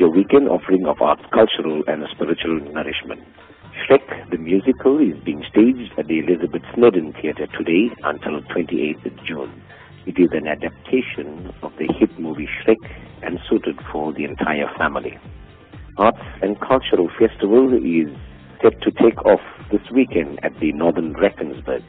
your weekend offering of arts, cultural and spiritual nourishment. Shrek the musical is being staged at the Elizabeth Sneddon Theatre today until 28th June. It is an adaptation of the hit movie Shrek and suited for the entire family. Arts and Cultural Festival is set to take off this weekend at the Northern Drakensberg.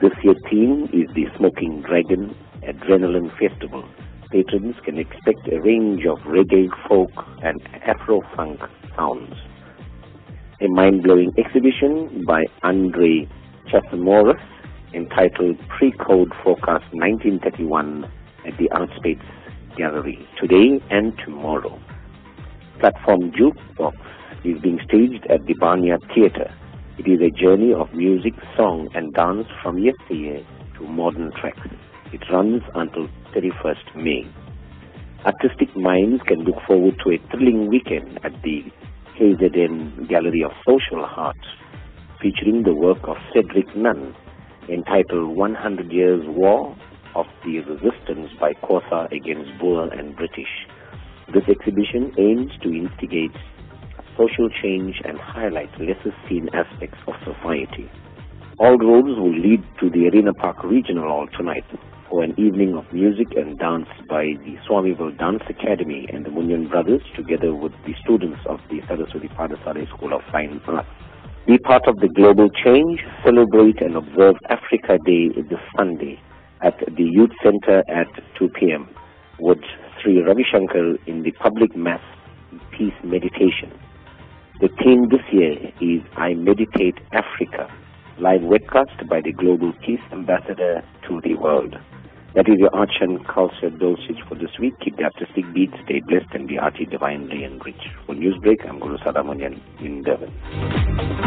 This year's theme is the Smoking Dragon Adrenaline Festival. Patrons can expect a range of reggae, folk and Afro-funk sounds. A mind-blowing exhibition by Andre Chasamoris entitled Pre-Code Forecast 1931 at the Artspace Gallery today and tomorrow. Platform Jukebox is being staged at the Barnyard Theatre. It is a journey of music, song and dance from yesteryear to modern tracks. It runs until 31st May. Artistic minds can look forward to a thrilling weekend at the KZN Gallery of Social Art featuring the work of Cedric Nunn entitled 100 Years War of the Resistance by Xhosa against Boer and British. This exhibition aims to instigate social change and highlight lesser seen aspects of society. All roads will lead to the Arena Park Regional Hall tonight for an evening of music and dance by the Swamiville Dance Academy and the Munyan Brothers together with the students of the Saraswati Padasare School of Fine Arts. Be part of the global change, celebrate and observe Africa Day this Sunday at the Youth Center at 2 p.m. with Sri Ravi Shankar in the public mass peace meditation. The theme this year is I Meditate Africa, live webcast by the Global Peace Ambassador to the world. That is your arts and culture dosage for this week. Keep the artistic beat, stay blessed, and be arty, divinely enriched. For Newsbreak, I'm Guru Sadha Munien in Durban.